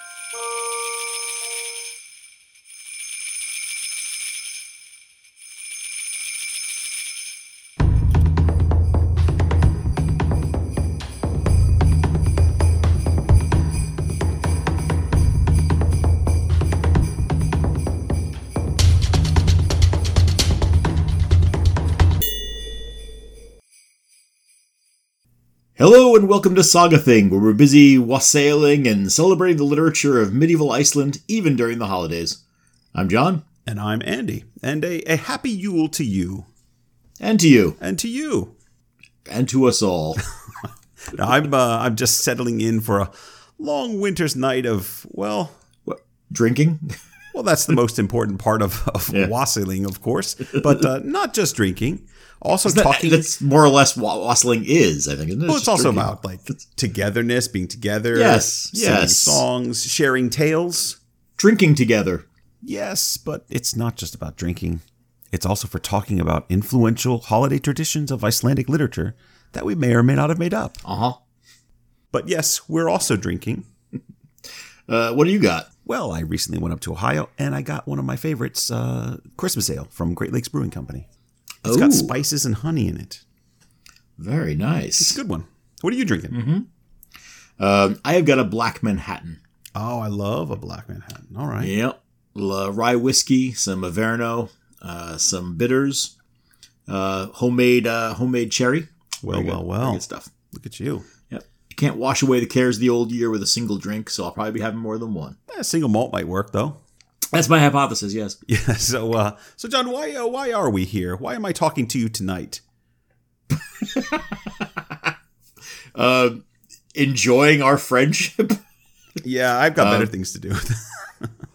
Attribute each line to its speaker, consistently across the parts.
Speaker 1: Música Hello and welcome to Saga Thing, where we're busy wassailing and celebrating the literature of medieval Iceland even during the holidays. I'm John.
Speaker 2: And I'm Andy. And a, a happy Yule to you.
Speaker 1: And to you.
Speaker 2: And to you.
Speaker 1: And to us all.
Speaker 2: I'm, uh, I'm just settling in for a long winter's night of, well.
Speaker 1: What, drinking?
Speaker 2: Well, that's the most important part of, of yeah. wassailing, of course. But uh, not just drinking. Also
Speaker 1: that,
Speaker 2: talking.
Speaker 1: That's more or less what wassailing is, I think. Isn't it?
Speaker 2: Well, it's, it's also drinking. about like togetherness, being together.
Speaker 1: Yes. Yes.
Speaker 2: songs, sharing tales.
Speaker 1: Drinking together.
Speaker 2: Yes, but it's not just about drinking. It's also for talking about influential holiday traditions of Icelandic literature that we may or may not have made up.
Speaker 1: Uh huh.
Speaker 2: But yes, we're also drinking.
Speaker 1: uh, what do you got?
Speaker 2: Well, I recently went up to Ohio and I got one of my favorites, uh, Christmas ale from Great Lakes Brewing Company. It's Ooh. got spices and honey in it.
Speaker 1: Very nice.
Speaker 2: It's a good one. What are you drinking?
Speaker 1: Mm-hmm. Uh, I have got a Black Manhattan.
Speaker 2: Oh, I love a Black Manhattan. All right.
Speaker 1: Yep. La, rye whiskey, some Averna, uh, some bitters, uh, homemade uh, homemade cherry.
Speaker 2: Well, well, well.
Speaker 1: good stuff.
Speaker 2: Look at you.
Speaker 1: Can't wash away the cares of the old year with a single drink, so I'll probably be having more than one.
Speaker 2: A single malt might work though.
Speaker 1: That's my hypothesis. Yes.
Speaker 2: Yeah. So, uh, so John, why uh, why are we here? Why am I talking to you tonight?
Speaker 1: uh, enjoying our friendship.
Speaker 2: yeah, I've got better um, things to do.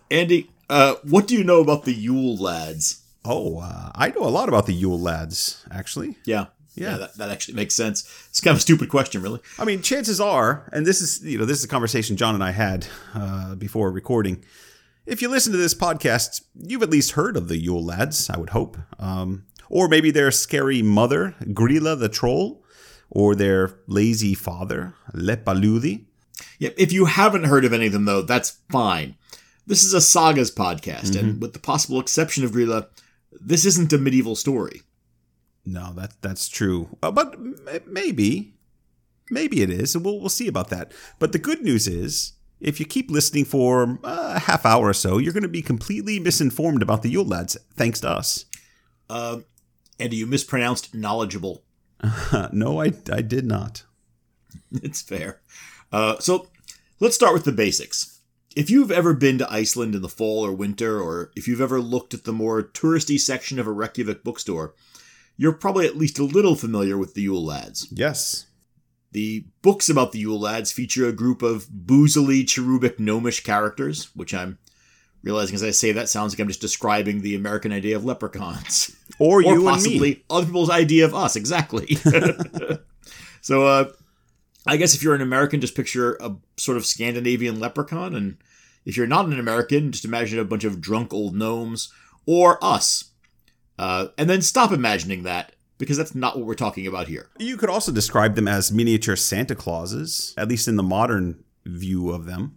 Speaker 1: Andy, uh, what do you know about the Yule lads?
Speaker 2: Oh, uh, I know a lot about the Yule lads, actually.
Speaker 1: Yeah. Yeah, yeah that, that, actually makes sense. It's kind of a stupid question, really.
Speaker 2: I mean, chances are, and this is you know this is a conversation John and I had uh, before recording. If you listen to this podcast, you've at least heard of the Yule Lads, I would hope. Um, or maybe their scary mother, Grýla the Troll, or their lazy father, Leppalúði.
Speaker 1: Yeah, if you haven't heard of any of them, though, that's fine. This is a sagas podcast, mm-hmm. and with the possible exception of Grýla, this isn't a medieval story.
Speaker 2: No, that that's true. Uh, but maybe, maybe it is, and we'll we'll see about that. But the good news is if you keep listening for a half hour or so, you're going to be completely misinformed about the Yule Lads, thanks to us.
Speaker 1: Uh, and you mispronounced knowledgeable.
Speaker 2: no, I, I did not.
Speaker 1: it's fair. Uh, so let's start with the basics. If you've ever been to Iceland in the fall or winter, or if you've ever looked at the more touristy section of a Reykjavik bookstore, you're probably at least a little familiar with the Yule Lads.
Speaker 2: Yes.
Speaker 1: The books about the Yule Lads feature a group of boozily cherubic gnomish characters, which I'm realizing as I say that sounds like I'm just describing the American idea of leprechauns.
Speaker 2: Or, you, or you
Speaker 1: possibly other people's idea of us, exactly. so uh, I guess if you're an American, just picture a sort of Scandinavian leprechaun, and if you're not an American, just imagine a bunch of drunk old gnomes, or us. Uh, and then stop imagining that because that's not what we're talking about here.
Speaker 2: You could also describe them as miniature Santa Clauses, at least in the modern view of them.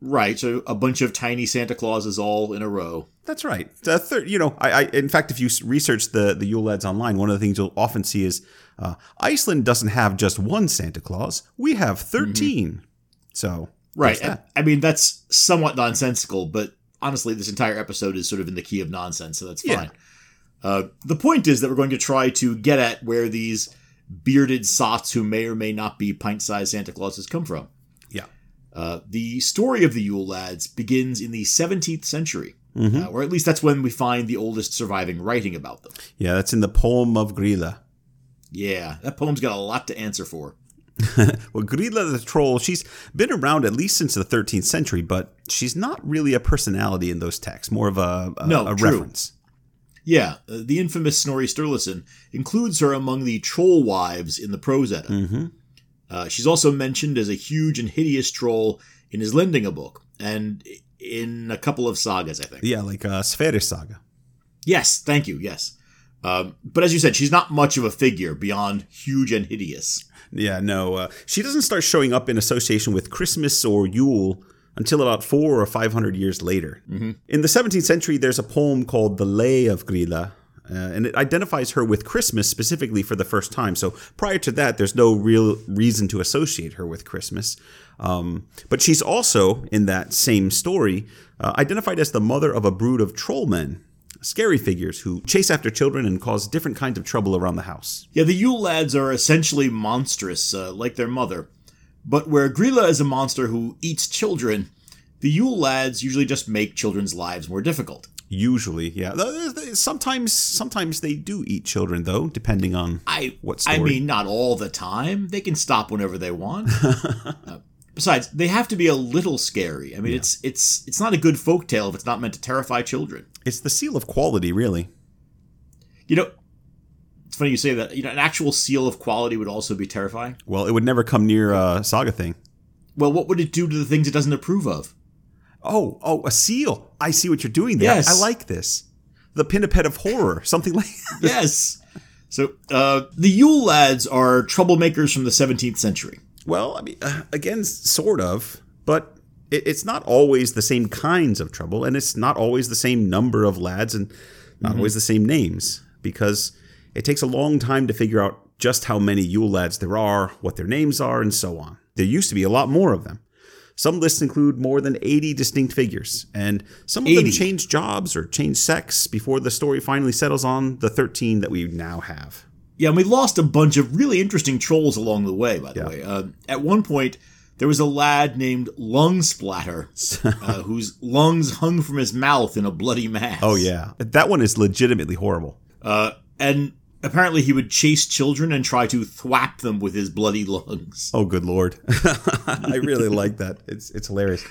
Speaker 1: Right, so a bunch of tiny Santa Clauses all in a row.
Speaker 2: That's right. The third, you know, I, I, in fact, if you research the the Yule Lads online, one of the things you'll often see is uh, Iceland doesn't have just one Santa Claus; we have 13 mm-hmm. So,
Speaker 1: right. I mean, that's somewhat nonsensical, but honestly, this entire episode is sort of in the key of nonsense, so that's fine. Yeah. Uh, the point is that we're going to try to get at where these bearded sots who may or may not be pint-sized Santa Clauses come from.
Speaker 2: Yeah.
Speaker 1: Uh, the story of the Yule Lads begins in the 17th century,
Speaker 2: mm-hmm.
Speaker 1: uh, or at least that's when we find the oldest surviving writing about them.
Speaker 2: Yeah, that's in the poem of Grýla.
Speaker 1: Yeah, that poem's got a lot to answer for.
Speaker 2: well, Grýla the Troll, she's been around at least since the 13th century, but she's not really a personality in those texts, more of a, a,
Speaker 1: no,
Speaker 2: a reference.
Speaker 1: Yeah, uh, the infamous Snorri Sturluson includes her among the troll wives in the Prose Edda.
Speaker 2: Mm-hmm.
Speaker 1: Uh, she's also mentioned as a huge and hideous troll in his Lendinga book and in a couple of sagas, I think.
Speaker 2: Yeah, like uh, Sverris saga.
Speaker 1: Yes, thank you. Yes. Um, but as you said, she's not much of a figure beyond huge and hideous.
Speaker 2: Yeah, no. Uh, she doesn't start showing up in association with Christmas or Yule until about four or five hundred years later. In the 17th century, there's a poem called The Lay of Grýla, uh, and it identifies her with Christmas specifically for the first time. So prior to that, there's no real reason to associate her with Christmas. Um, but she's also, in that same story, uh, identified as the mother of a brood of trollmen, scary figures who chase after children and cause different kinds of trouble around the house.
Speaker 1: Yeah, the Yule lads are essentially monstrous, uh, like their mother. But where Grýla is a monster who eats children, the Yule lads usually just make children's lives more difficult.
Speaker 2: Usually, yeah. Sometimes, sometimes they do eat children, though, depending on
Speaker 1: I
Speaker 2: What
Speaker 1: I mean, not all the time. They can stop whenever they want. Uh, besides, they have to be a little scary. I mean, it's it's it's not a good folk tale if it's not meant to terrify children.
Speaker 2: It's the seal of quality, really.
Speaker 1: You know, it's funny you say that. You know, an actual seal of quality would also be terrifying.
Speaker 2: Well, it would never come near uh, Saga thing.
Speaker 1: Well, what would it do to the things it doesn't approve of?
Speaker 2: Oh, oh, a seal. I see what you're doing there.
Speaker 1: Yes.
Speaker 2: I like this. The pinniped of horror, something like.
Speaker 1: yes. So uh, the Yule lads are troublemakers from the 17th century.
Speaker 2: well, I mean, uh, again, sort of, but it, it's not always the same kinds of trouble, and it's not always the same number of lads, and not always the same names, because it takes a long time to figure out just how many Yule lads there are, what their names are, and so on. There used to be a lot more of them. Some lists include more than 80 distinct figures, and some of them change jobs or change sex before the story finally settles on the 13 that we now have.
Speaker 1: Yeah, and we lost a bunch of really interesting trolls along the way, by the
Speaker 2: Yeah.
Speaker 1: way. Uh, at one point, there was a lad named Lung Splatter, uh, whose lungs hung from his mouth in a bloody mass.
Speaker 2: Oh, yeah. That one is legitimately horrible.
Speaker 1: Uh, and apparently he would chase children and try to thwap them with his bloody lungs.
Speaker 2: Oh, good lord! I really like that. It's it's hilarious.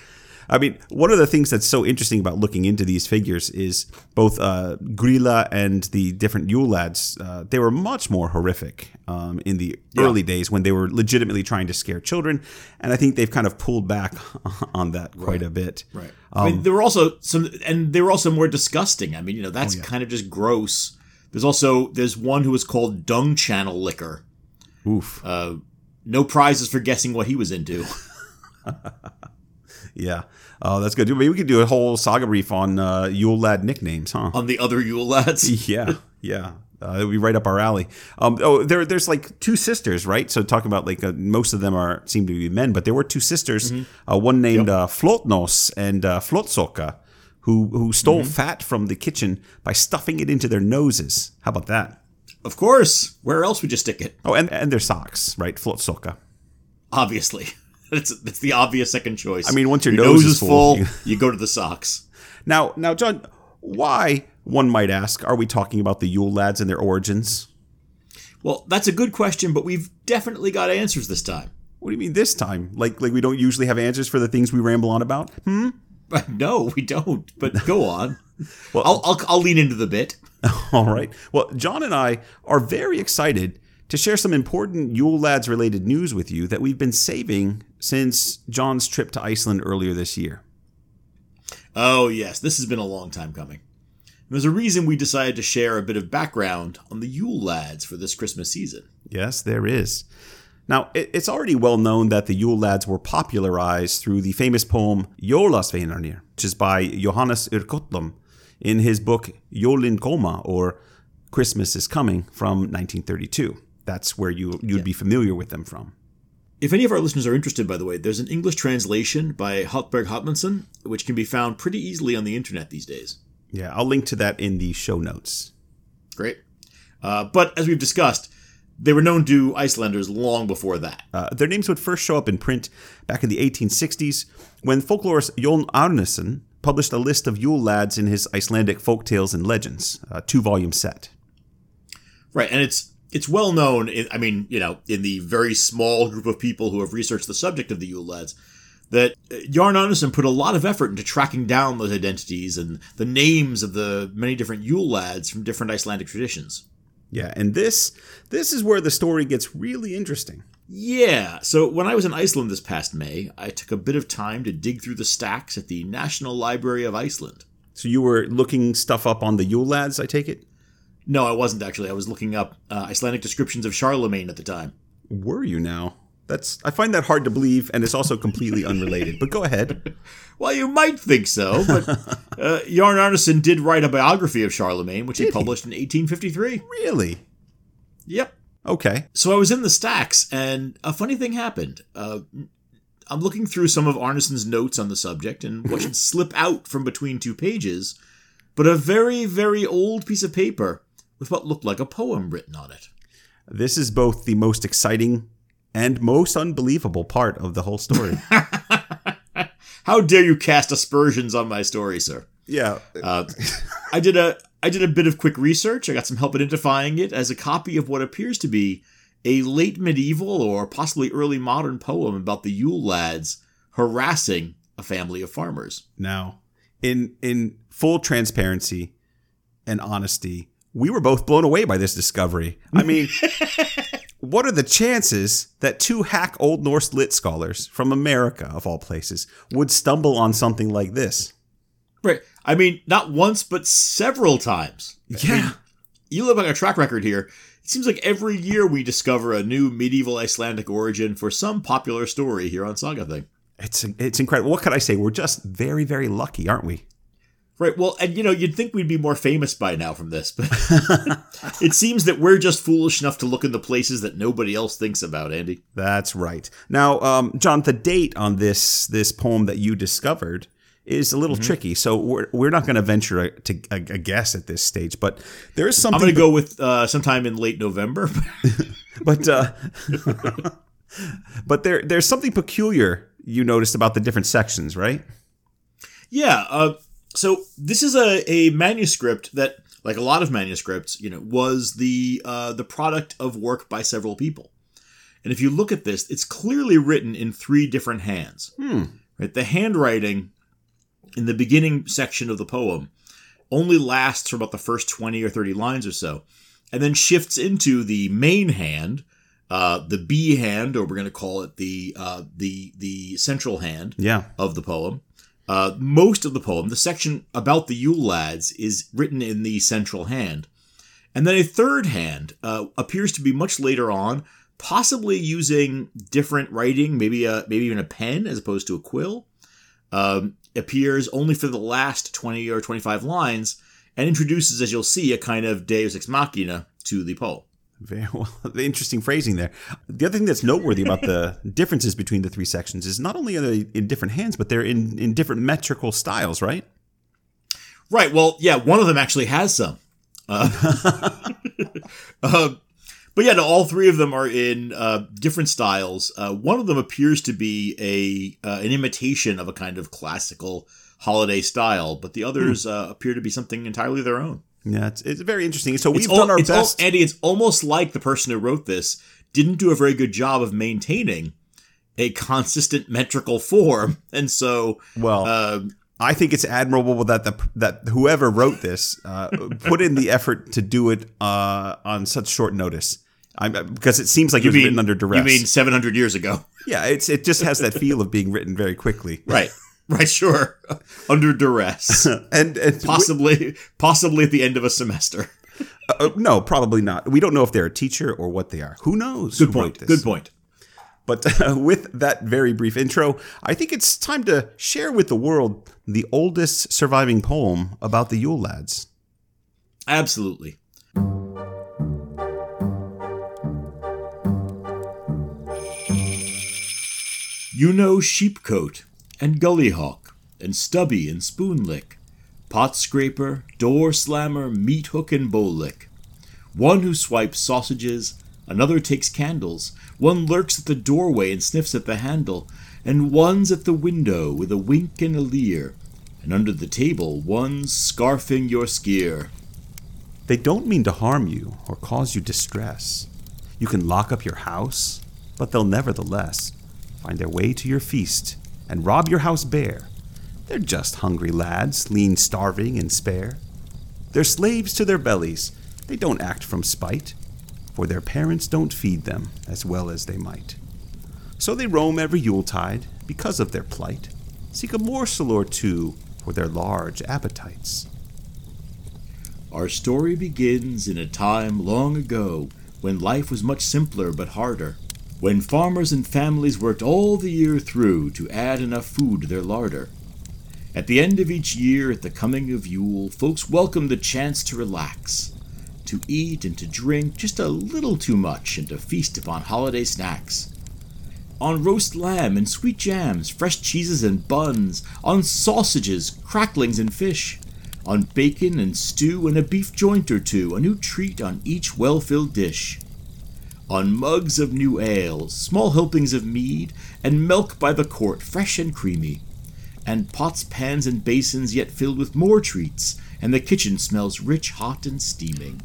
Speaker 2: I mean, one of the things that's so interesting about looking into these figures is both uh, Grýla and the different Yule lads. Uh, they were much more horrific um, in the early days when they were legitimately trying to scare children, and I think they've kind of pulled back on that quite a bit.
Speaker 1: Right. I mean, there were also some, and they were also more disgusting. I mean, you know, that's kind of just gross. There's also there's one who was called Dung Channel Liquor.
Speaker 2: Oof.
Speaker 1: Uh, no prizes for guessing what he was into.
Speaker 2: Yeah. Oh, that's good. Maybe we could do a whole saga brief on uh, Yule lad nicknames, huh?
Speaker 1: on the other Yule lads.
Speaker 2: Yeah, yeah. Uh, it would be right up our alley. Um, oh, there, there's like two sisters, right? So talking about like uh, most of them are seem to be men, but there were two sisters. Uh, one named uh, Flotnos and uh, Flotsoka, who who stole fat from the kitchen by stuffing it into their noses. How about that?
Speaker 1: Of course. Where else would you stick it?
Speaker 2: Oh, and and their socks, right? Flotsoka.
Speaker 1: Obviously. That's that's the obvious second choice.
Speaker 2: I mean, once your nose is full, you-
Speaker 1: you go to the socks.
Speaker 2: Now, now, John, why? One might ask, are we talking about the Yule lads and their origins?
Speaker 1: Well, that's a good question, but we've definitely got answers this time.
Speaker 2: What do you mean this time? Like, like we don't usually have answers for the things we ramble on about? Hmm?
Speaker 1: No, we don't. But go on. well, I'll, I'll I'll lean into the bit.
Speaker 2: All right. Well, John and I are very excited to share some important Yule Lads related news with you that we've been saving since John's trip to Iceland earlier this year.
Speaker 1: Oh yes, this has been a long time coming. There's a reason we decided to share a bit of background on the Yule lads for this Christmas season.
Speaker 2: Yes, there is. Now, it's already well known that the Yule Lads were popularized through the famous poem Jólasveinarnir, which is by Jóhannes úr Kötlum in his book Jólin Koma, or Christmas is Coming, from 1932. That's where you, you'd be familiar with them from.
Speaker 1: If any of our listeners are interested, by the way, there's an English translation by Hallberg Hallmundsson, which can be found pretty easily on the internet these days.
Speaker 2: Yeah, I'll link to that in the show notes.
Speaker 1: Great. Uh, but as we've discussed, they were known to Icelanders long before that.
Speaker 2: Uh, their names would first show up in print back in the 1860s when folklorist Jón Árnason published a list of Yule lads in his Icelandic folk tales and legends, a two volume set.
Speaker 1: Right, and it's it's well known. In, I mean, you know, in the very small group of people who have researched the subject of the Yule lads, that uh, Jarn Anderson put a lot of effort into tracking down those identities and the names of the many different Yule lads from different Icelandic traditions.
Speaker 2: Yeah, and this this is where the story gets really interesting.
Speaker 1: Yeah, so when I was in Iceland this past May, I took a bit of time to dig through the stacks at the National Library of Iceland.
Speaker 2: So you were looking stuff up on the Yule lads, I take it?
Speaker 1: No, I wasn't actually. I was looking up uh, Icelandic descriptions of Charlemagne at the time.
Speaker 2: Were you now? That's I find that hard to believe, and it's also completely unrelated. But go ahead.
Speaker 1: Well, you might think so, but uh, Jón Árnason did write a biography of Charlemagne, which
Speaker 2: Did he?
Speaker 1: published in 1853.
Speaker 2: Really?
Speaker 1: Yep.
Speaker 2: Okay.
Speaker 1: So I was in the stacks, and a funny thing happened. Uh, I'm looking through some of Árnason's notes on the subject, and what should slip out from between two pages, but a very, very old piece of paper with what looked like a poem written on it.
Speaker 2: This is both the most exciting and most unbelievable part of the whole story.
Speaker 1: How dare you cast aspersions on my story, sir?
Speaker 2: yeah.
Speaker 1: Uh, I did a I did a bit of quick research. I got some help identifying it as a copy of what appears to be a late medieval or possibly early modern poem about the Yule lads harassing a family of farmers.
Speaker 2: Now, in in full transparency and honesty, we were both blown away by this discovery. I mean, what are the chances that two hack Old Norse lit scholars from America, of all places, would stumble on something like this?
Speaker 1: Right. I mean, not once, but several times. I mean, you look at a track record here. It seems like every year we discover a new medieval Icelandic origin for some popular story here on Saga Thing.
Speaker 2: It's it's incredible. What could I say? We're just very very lucky, aren't we?
Speaker 1: Right. Well, and you know, you'd think we'd be more famous by now from this, but it seems that we're just foolish enough to look in the places that nobody else thinks about, Andy.
Speaker 2: That's right. Now, um, John, the date on this this poem that you discovered is a little tricky, so we're we're not going to venture a, to a, a guess at this stage. But there is something.
Speaker 1: I'm going to go with uh, sometime in late November.
Speaker 2: but uh, but there there's something peculiar you noticed about the different sections, right?
Speaker 1: yeah. Uh, so this is a, a manuscript that, like a lot of manuscripts, you know, was the uh, the product of work by several people. And if you look at this, it's clearly written in three different hands.
Speaker 2: Hmm.
Speaker 1: Right, the handwriting in the beginning section of the poem only lasts for about the first 20 or 30 lines or so, and then shifts into the main hand, uh, the B hand, or we're going to call it the uh, the the central hand
Speaker 2: Yeah.
Speaker 1: of the poem. Uh, most of the poem, the section about the Yule lads, is written in the central hand, and then a third hand uh, appears to be much later on, possibly using different writing, maybe a maybe even a pen as opposed to a quill. Um, appears only for the last twenty or twenty five lines, and introduces, as you'll see, a kind of Deus ex machina to the poem.
Speaker 2: Very well. Interesting phrasing there. The other thing that's noteworthy about the differences between the three sections is not only are they in different hands, but they're in, in different metrical styles, right?
Speaker 1: Right. Well, yeah, one of them actually has some. Uh, uh, but yeah, no, all three of them are in uh, different styles. Uh, one of them appears to be a uh, an imitation of a kind of classical holiday style, but the others uh, appear to be something entirely their own.
Speaker 2: Yeah, it's, it's very interesting. So we've
Speaker 1: It's
Speaker 2: done our
Speaker 1: it's
Speaker 2: best.
Speaker 1: Andy. It's almost like the person who wrote this didn't do a very good job of maintaining a consistent metrical form, and so
Speaker 2: well,
Speaker 1: um,
Speaker 2: I think it's admirable that the that whoever wrote this uh, put in the effort to do it uh, on such short notice. I'm, because it seems like it was written under duress.
Speaker 1: You mean seven hundred years ago?
Speaker 2: yeah, it's it just has that feel of being written very quickly.
Speaker 1: Right. Right, sure. Under duress.
Speaker 2: And, and
Speaker 1: possibly possibly at the end of a semester.
Speaker 2: uh, no, probably not. We don't know if they're a teacher or what they are. Who knows?
Speaker 1: Good
Speaker 2: who
Speaker 1: point. Good point.
Speaker 2: But uh, with that very brief intro, I think it's time to share with the world the oldest surviving poem about the Yule lads.
Speaker 1: Absolutely. You know Sheep-Cote and Gully Hawk, and Stubby and Spoonlick, Pot Scraper, Door Slammer, Meat Hook and Bowlick. One who swipes sausages, another takes candles, one lurks at the doorway and sniffs at the handle, and one's at the window with a wink and a leer, and under the table one's scarfing your skyr.
Speaker 2: They don't mean to harm you or cause you distress. You can lock up your house, but they'll nevertheless find their way to your feast and rob your house bare. They're just hungry lads, lean, starving, and spare. They're slaves to their bellies. They don't act from spite, for their parents don't feed them as well as they might. So they roam every Yuletide because of their plight, seek a morsel or two for their large appetites.
Speaker 1: Our story begins in a time long ago when life was much simpler but harder, when farmers and families worked all the year through to add enough food to their larder. At the end of each year, at the coming of Yule, folks welcomed the chance to relax, to eat and to drink just a little too much, and to feast upon holiday snacks. On roast lamb and sweet jams, fresh cheeses and buns, on sausages, cracklings, and fish, on bacon and stew and a beef joint or two, a new treat on each well filled dish on mugs of new ale, small helpings of mead, and milk by the quart, fresh and creamy, and pots, pans, and basins yet filled with more treats, and the kitchen smells rich, hot, and steaming.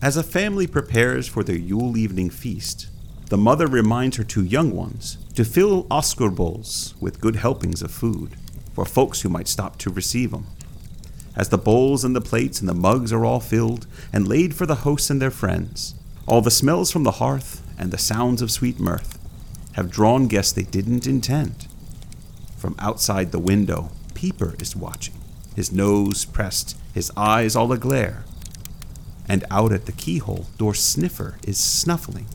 Speaker 2: As a family prepares for their Yule evening feast, the mother reminds her two young ones to fill askur bowls with good helpings of food for folks who might stop to receive them. As the bowls and the plates and the mugs are all filled and laid for the hosts and their friends, all the smells from the hearth and the sounds of sweet mirth have drawn guests they didn't intend. From outside the window, Peeper is watching, his nose pressed, his eyes all aglare. And out at the keyhole, door Sniffer is snuffling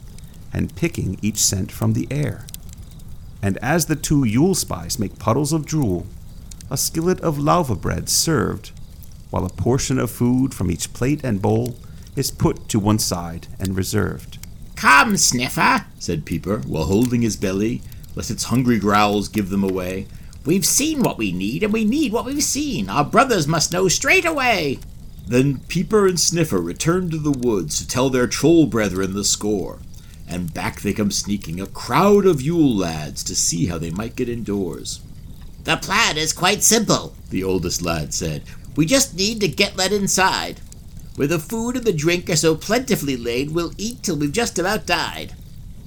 Speaker 2: and picking each scent from the air. And as the two Yule spies make puddles of drool, a skillet of lava bread served while a portion of food from each plate and bowl is put to one side and reserved.
Speaker 1: Come, Sniffer, said Peeper, while holding his belly, lest its hungry growls give them away. We've seen what we need, and we need what we've seen. Our brothers must know straight away. Then Peeper and Sniffer return to the woods to tell their troll brethren the score, and back they come sneaking, a crowd of Yule lads, to see how they might get indoors.
Speaker 3: The plan is quite simple,
Speaker 1: the oldest lad said.
Speaker 3: We just need to get let inside. Where the food and the drink are so plentifully laid, we'll eat till we've just about died.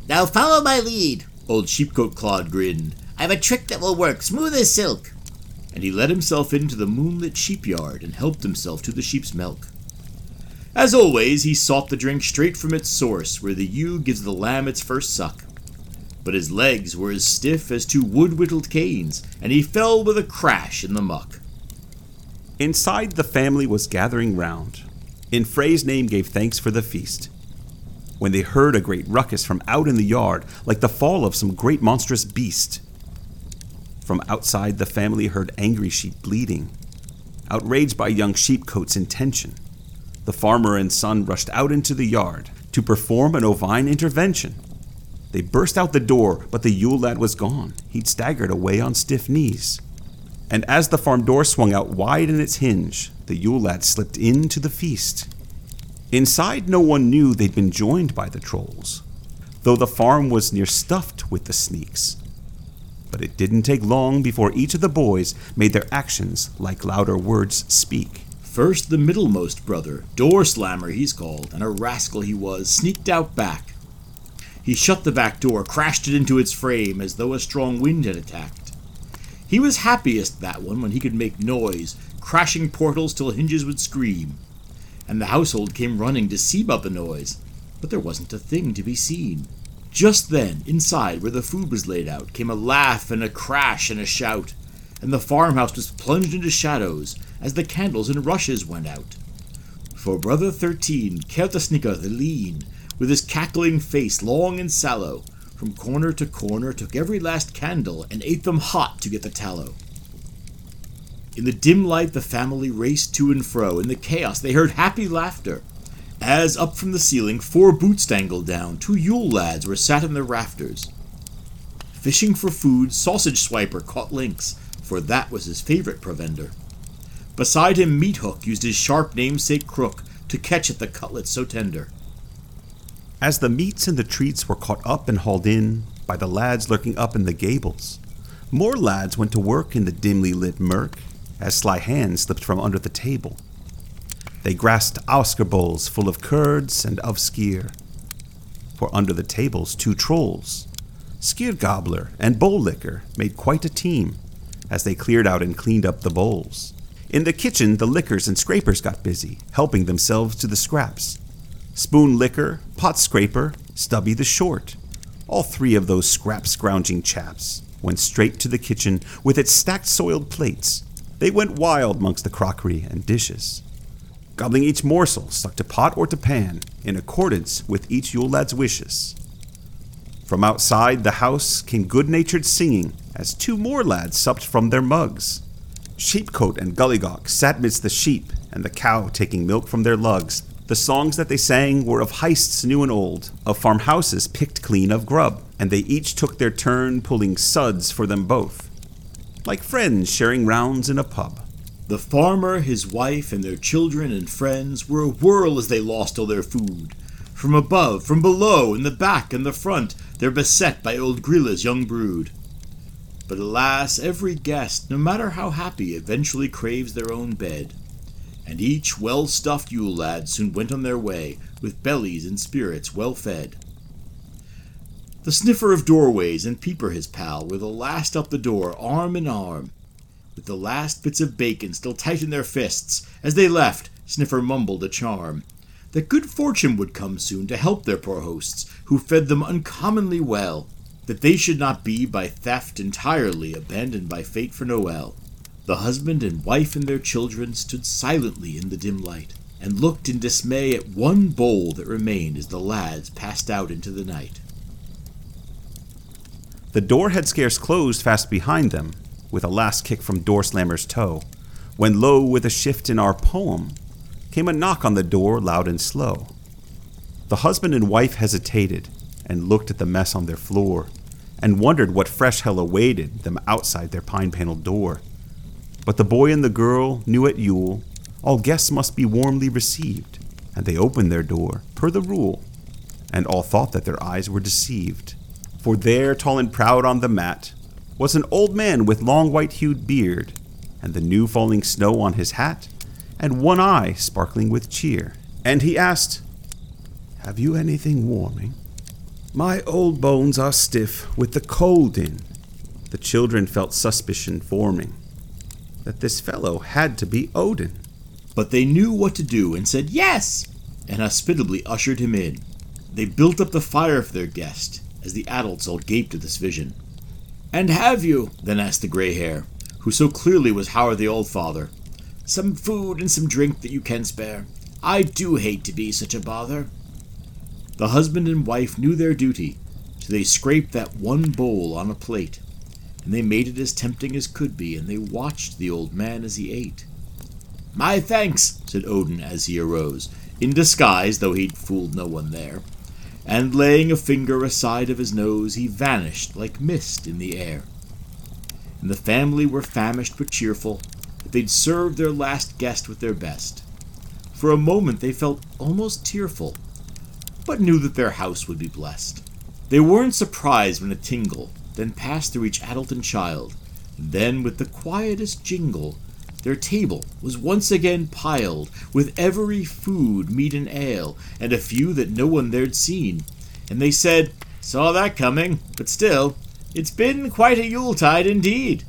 Speaker 3: Now follow my lead.
Speaker 1: Old Sheep-Cote Clod grinned.
Speaker 3: I've a trick that will work, smooth as silk.
Speaker 1: And he let himself into the moonlit sheepyard and helped himself to the sheep's milk. As always, he sought the drink straight from its source, where the ewe gives the lamb its first suck. But his legs were as stiff as two wood whittled canes, and he fell with a crash in the muck.
Speaker 2: Inside, the family was gathering round. In Frey's name gave thanks for the feast. When they heard a great ruckus from out in the yard, like the fall of some great monstrous beast. From outside, the family heard angry sheep bleating, outraged by young sheep-cote's intention. The farmer and son rushed out into the yard to perform an ovine intervention. They burst out the door, but the Yule lad was gone. He'd staggered away on stiff knees and as the farm door swung out wide in its hinge, the Yule lad slipped into the feast. Inside, no one knew they'd been joined by the trolls, though the farm was near stuffed with the sneaks. But it didn't take long before each of the boys made their actions like louder words speak.
Speaker 1: First, the middlemost brother, Door Slammer he's called, and a rascal he was, sneaked out back. He shut the back door, crashed it into its frame as though a strong wind had attacked. He was happiest, that one, when he could make noise, crashing portals till hinges would scream. And the household came running to see about the noise, but there wasn't a thing to be seen. Just then, inside, where the food was laid out, came a laugh and a crash and a shout, and the farmhouse was plunged into shadows as the candles and rushes went out. For brother thirteen, Kertasnika the lean, with his cackling face long and sallow, from corner to corner, took every last candle, and ate them hot to get the tallow. In the dim light, the family raced to and fro. In the chaos, they heard happy laughter. As up from the ceiling, four boots dangled down. Two Yule lads were sat in the rafters. Fishing for food, Sausage Swiper caught links, for that was his favorite provender. Beside him, Meat Hook used his sharp namesake crook to catch at the cutlets so tender.
Speaker 2: As the meats and the treats were caught up and hauled in by the lads lurking up in the gables, more lads went to work in the dimly lit murk as sly hands slipped from under the table. They grasped askur bowls full of curds and of skyr. For under the tables, two trolls, Skyr Gobbler and Bowl Licker, made quite a team as they cleared out and cleaned up the bowls. In the kitchen, the lickers and scrapers got busy, helping themselves to the scraps Spoon Licker, Pot Scraper, Stubby the Short. All three of those scrap scrounging chaps went straight to the kitchen with its stacked soiled plates. They went wild amongst the crockery and dishes. gobbling each morsel stuck to pot or to pan in accordance with each Yule lad's wishes. From outside the house came good natured singing as two more lads supped from their mugs. Sheep-Cote and Gullygawk sat midst the sheep and the cow taking milk from their lugs. The songs that they sang were of heists new and old, of farmhouses picked clean of grub, and they each took their turn pulling suds for them both, like friends sharing rounds in a pub.
Speaker 1: The farmer, his wife, and their children and friends were a whirl as they lost all their food. From above, from below, in the back and the front, they're beset by old Grýla's young brood. But alas, every guest, no matter how happy, eventually craves their own bed. And each well stuffed Yule lad soon went on their way, with bellies and spirits well fed. The sniffer of doorways and Peeper his pal were the last up the door, arm in arm, with the last bits of bacon still tight in their fists. As they left, Sniffer mumbled a charm that good fortune would come soon to help their poor hosts, who fed them uncommonly well, that they should not be by theft entirely abandoned by fate for Noel. The husband and wife and their children stood silently in the dim light, and looked in dismay at one bowl that remained as the lads passed out into the night.
Speaker 2: The door had scarce closed fast behind them, with a last kick from door slammer's toe, when lo, with a shift in our poem, came a knock on the door loud and slow. The husband and wife hesitated and looked at the mess on their floor and wondered what fresh hell awaited them outside their pine paneled door. But the boy and the girl knew at Yule all guests must be warmly received, and they opened their door, per the rule, and all thought that their eyes were deceived. For there, tall and proud on the mat, was an old man with long white hued beard, and the new falling snow on his hat, and one eye sparkling with cheer. And he asked, Have you anything warming? My old bones are stiff with the cold in. The children felt suspicion forming that this fellow had to be Odin.
Speaker 1: But they knew what to do and said yes, and hospitably ushered him in. They built up the fire for their guest, as the adults all gaped at this vision. And have you, then asked the gray hair, who so clearly was Howard the Old Father, some food and some drink that you can spare? I do hate to be such a bother. The husband and wife knew their duty, so they scraped that one bowl on a plate, and they made it as tempting as could be, and they watched the old man as he ate. My thanks, said Odin as he arose, in disguise, though he'd fooled no one there and laying a finger aside of his nose, he vanished like mist in the air. And the family were famished but cheerful they'd served their last guest with their best. For a moment they felt almost tearful, but knew that their house would be blessed. They weren't surprised when a tingle then passed through each adult and child, then with the quietest jingle their table was once again piled with every food, meat, and ale, and a few that no one there'd seen. And they said, Saw that coming, but still, it's been quite a Yuletide indeed.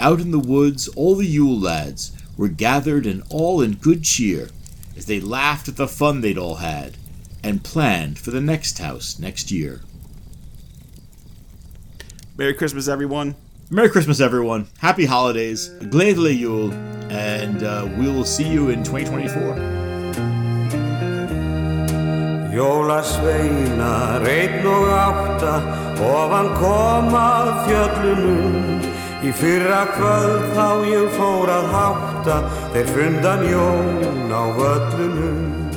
Speaker 1: Out in the woods, all the Yule lads were gathered and all in good cheer as they laughed at the fun they'd all had and planned for the next house next year.
Speaker 2: Merry Christmas, everyone.
Speaker 1: Merry Christmas, everyone. Happy holidays. Gleðileg jól. And uh, we will see you in 2024.
Speaker 4: Jólasveinar einn og átta ofan komað fjöllunum Í fyrra kvöld þá ég fór að hátta þeir fundan jón á völlunum